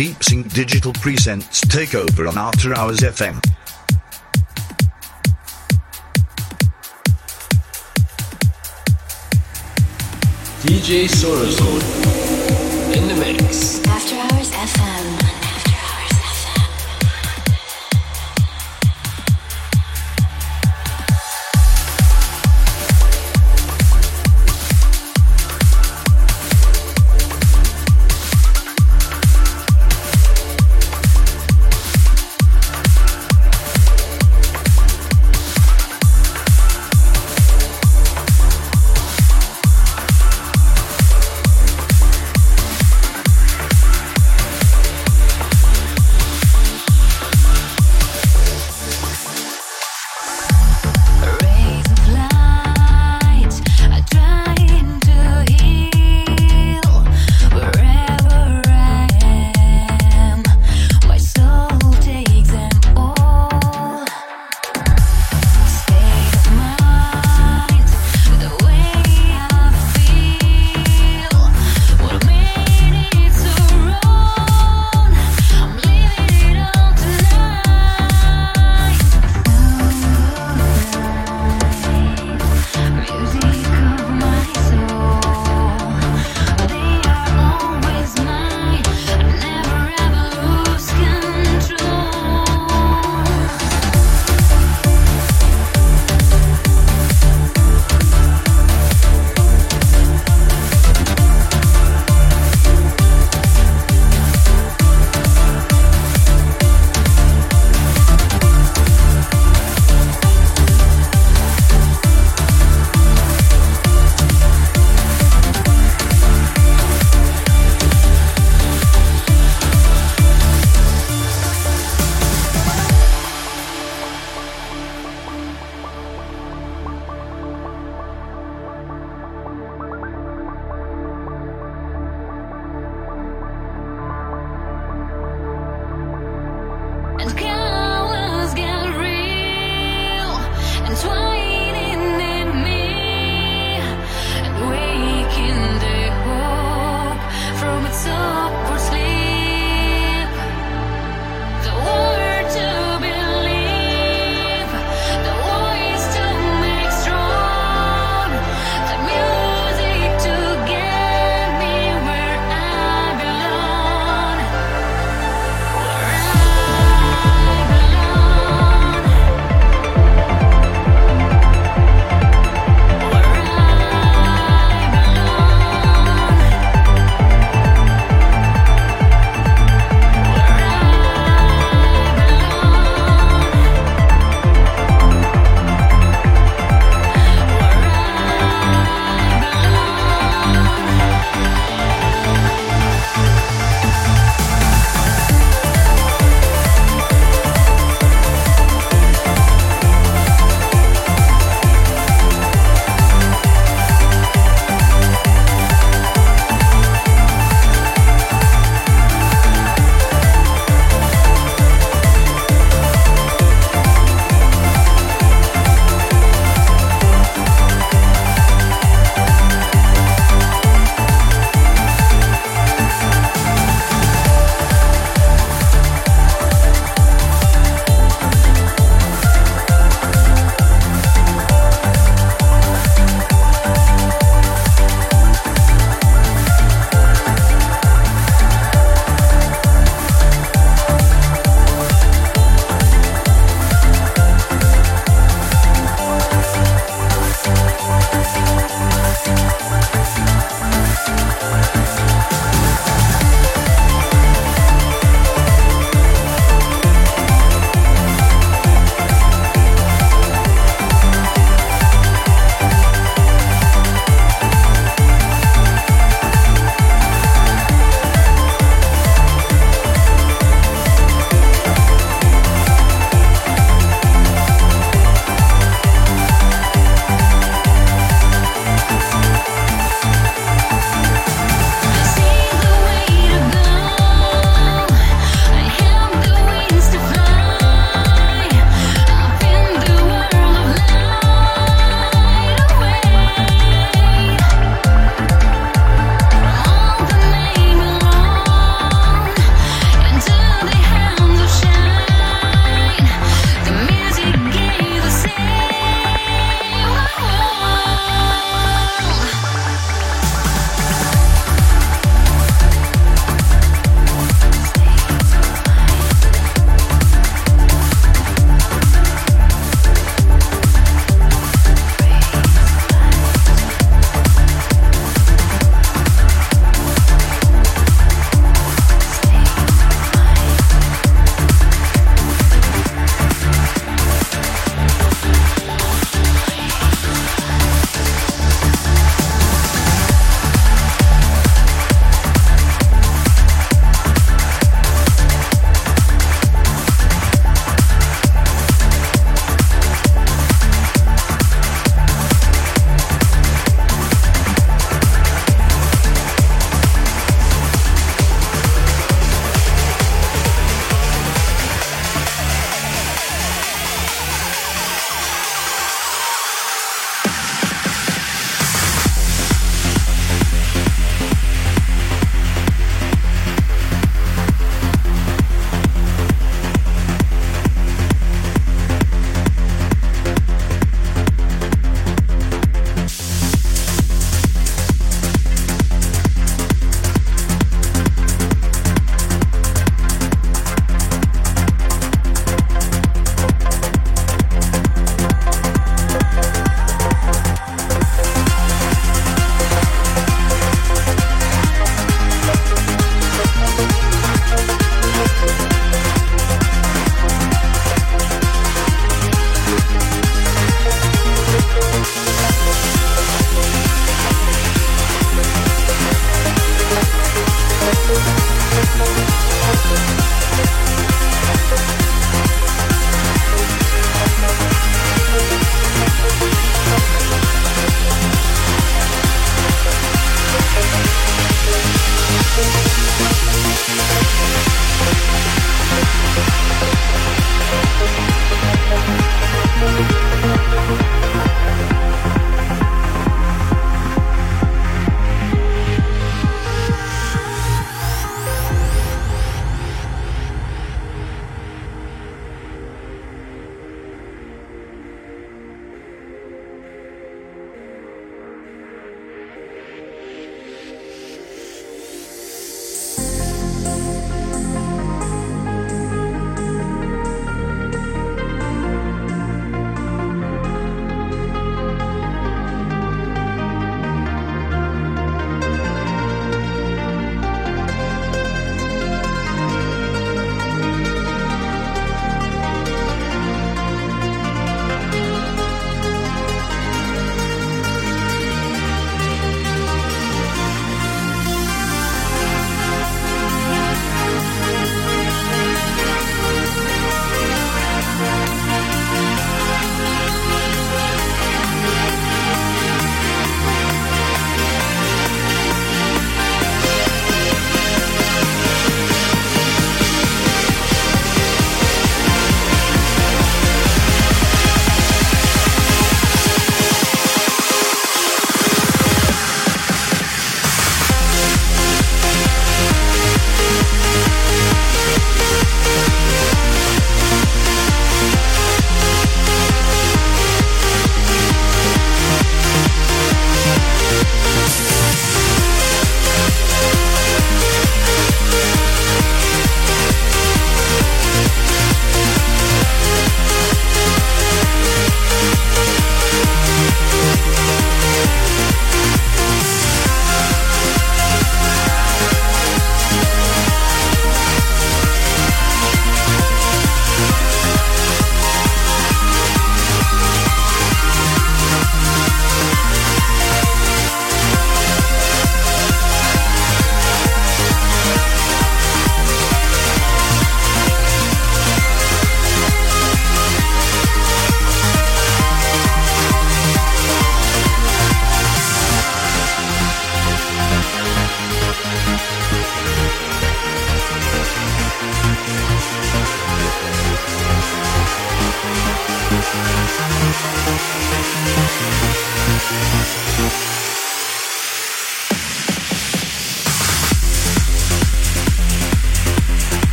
Deep Sink Digital presents Takeover on After Hours FM. DJ Sonar Zone in the mix. After Hours FM.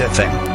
After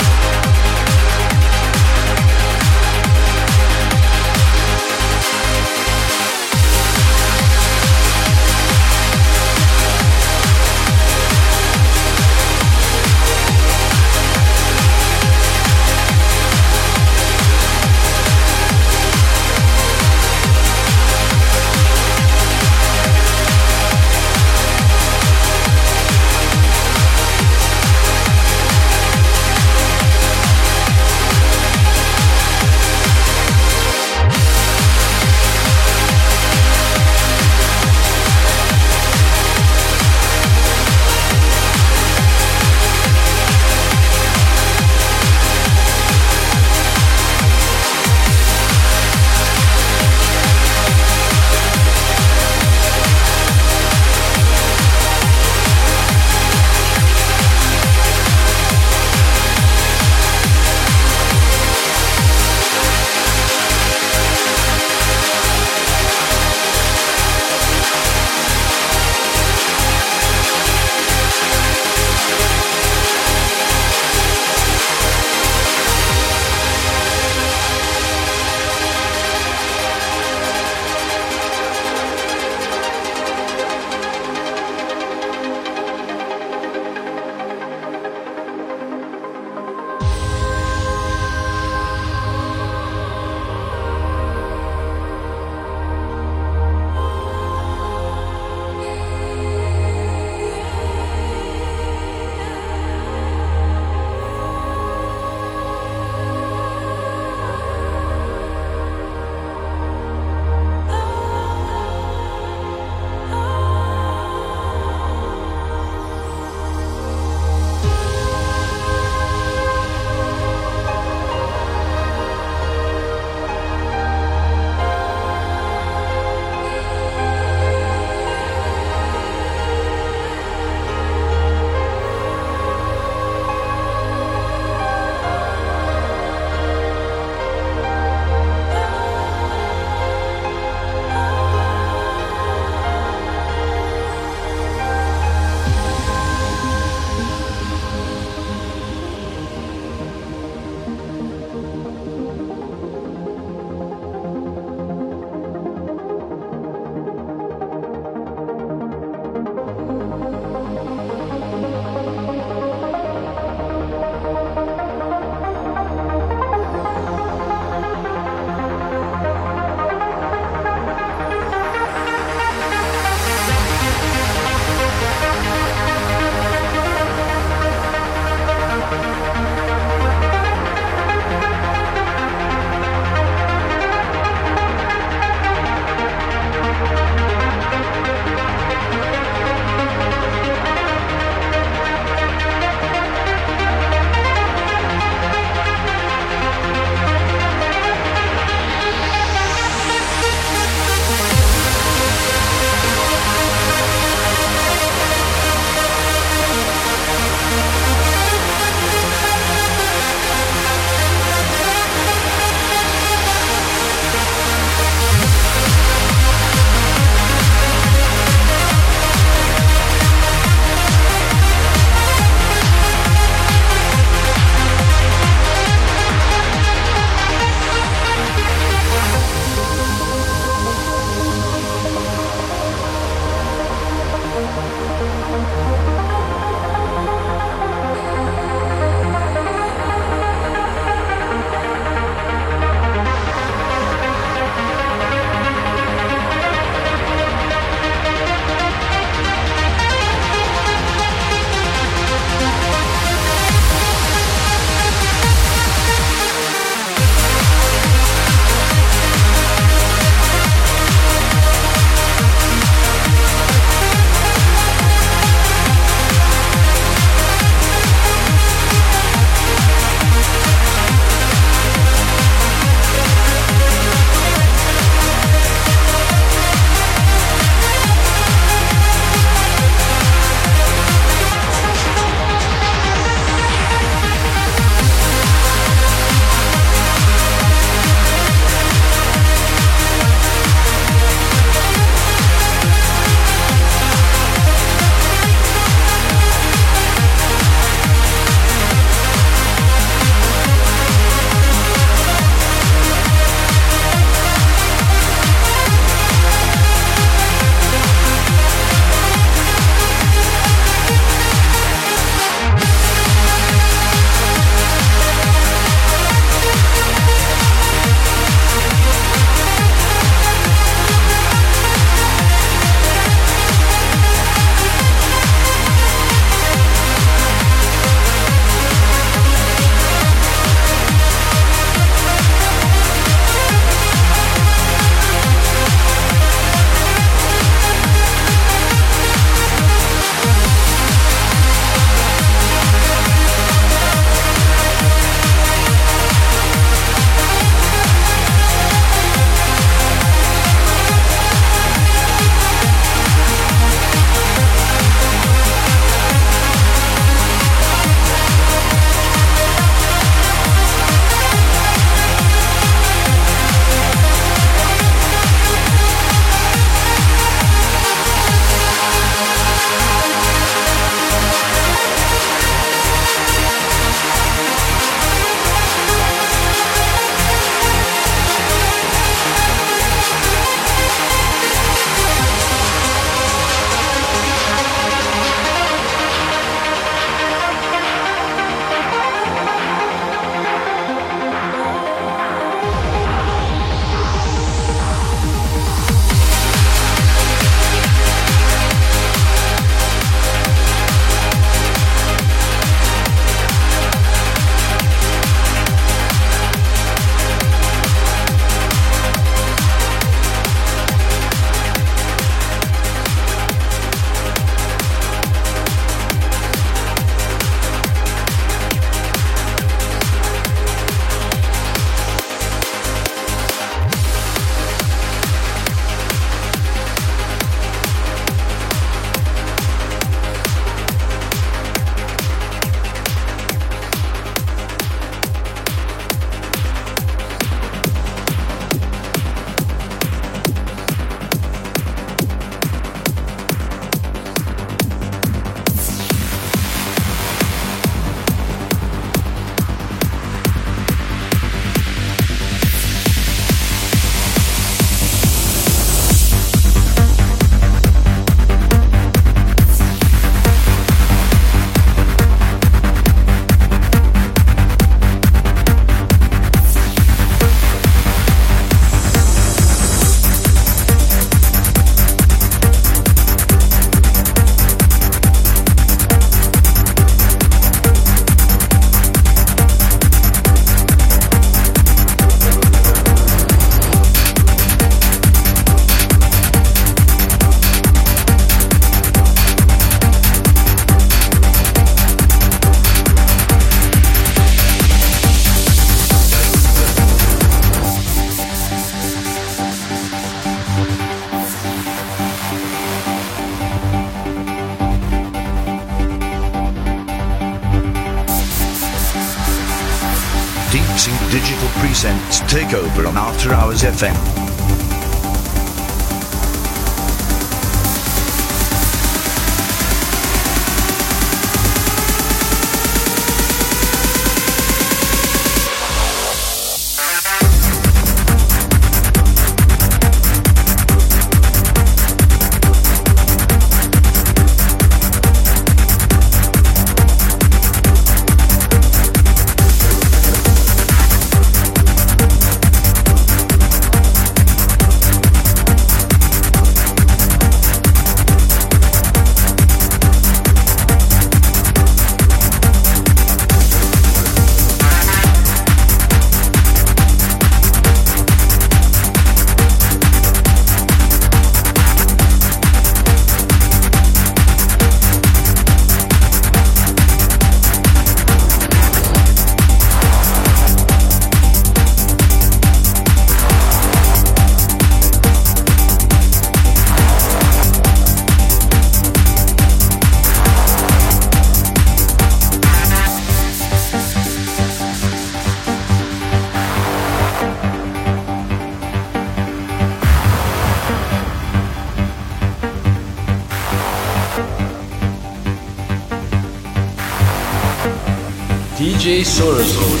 DJ Sonar Zone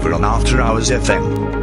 Takeover on After Hours FM.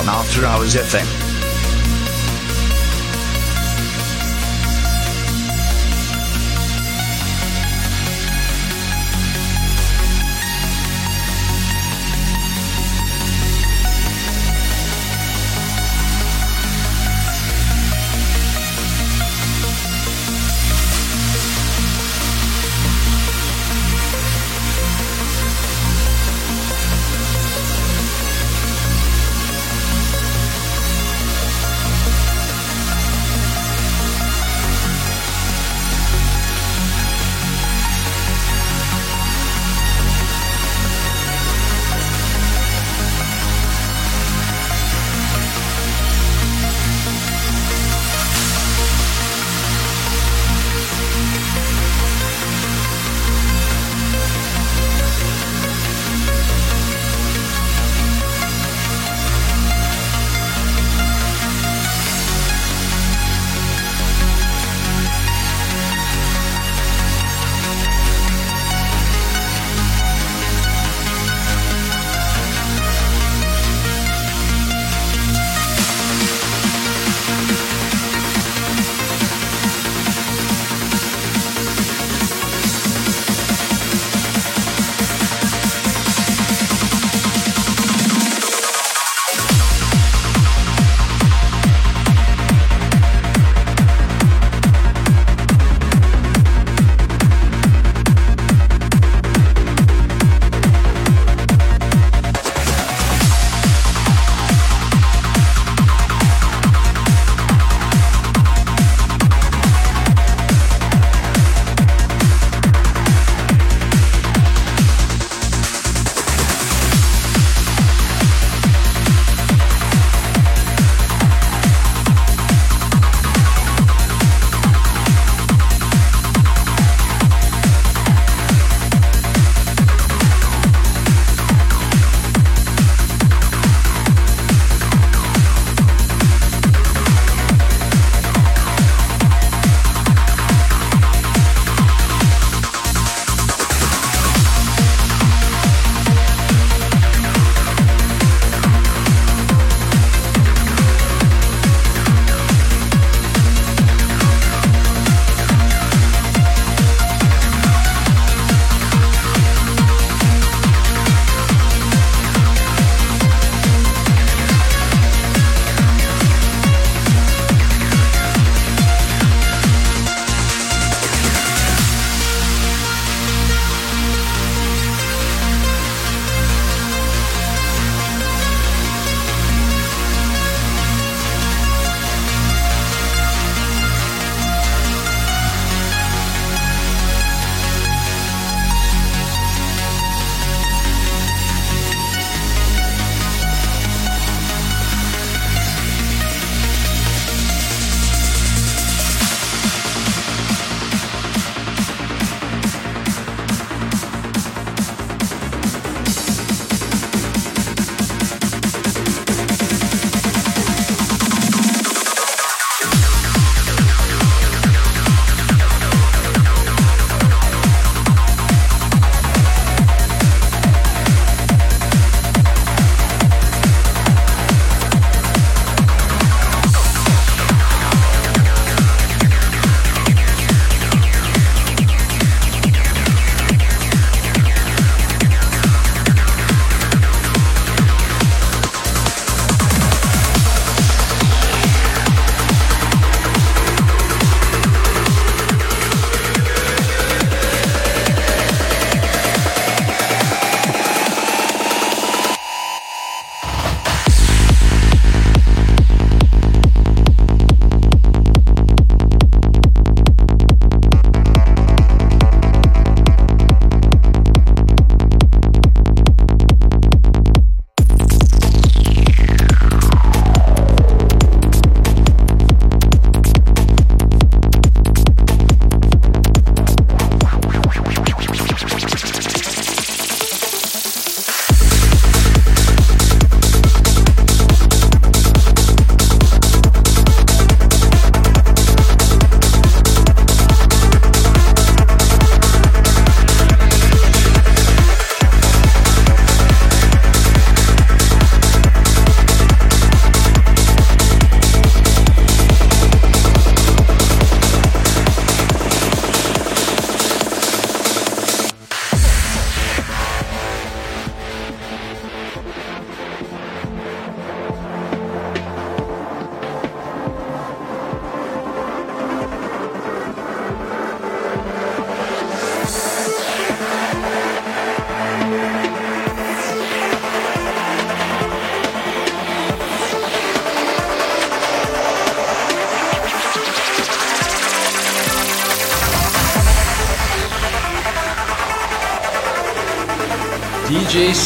On Afterhours FM.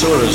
DJ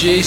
DJ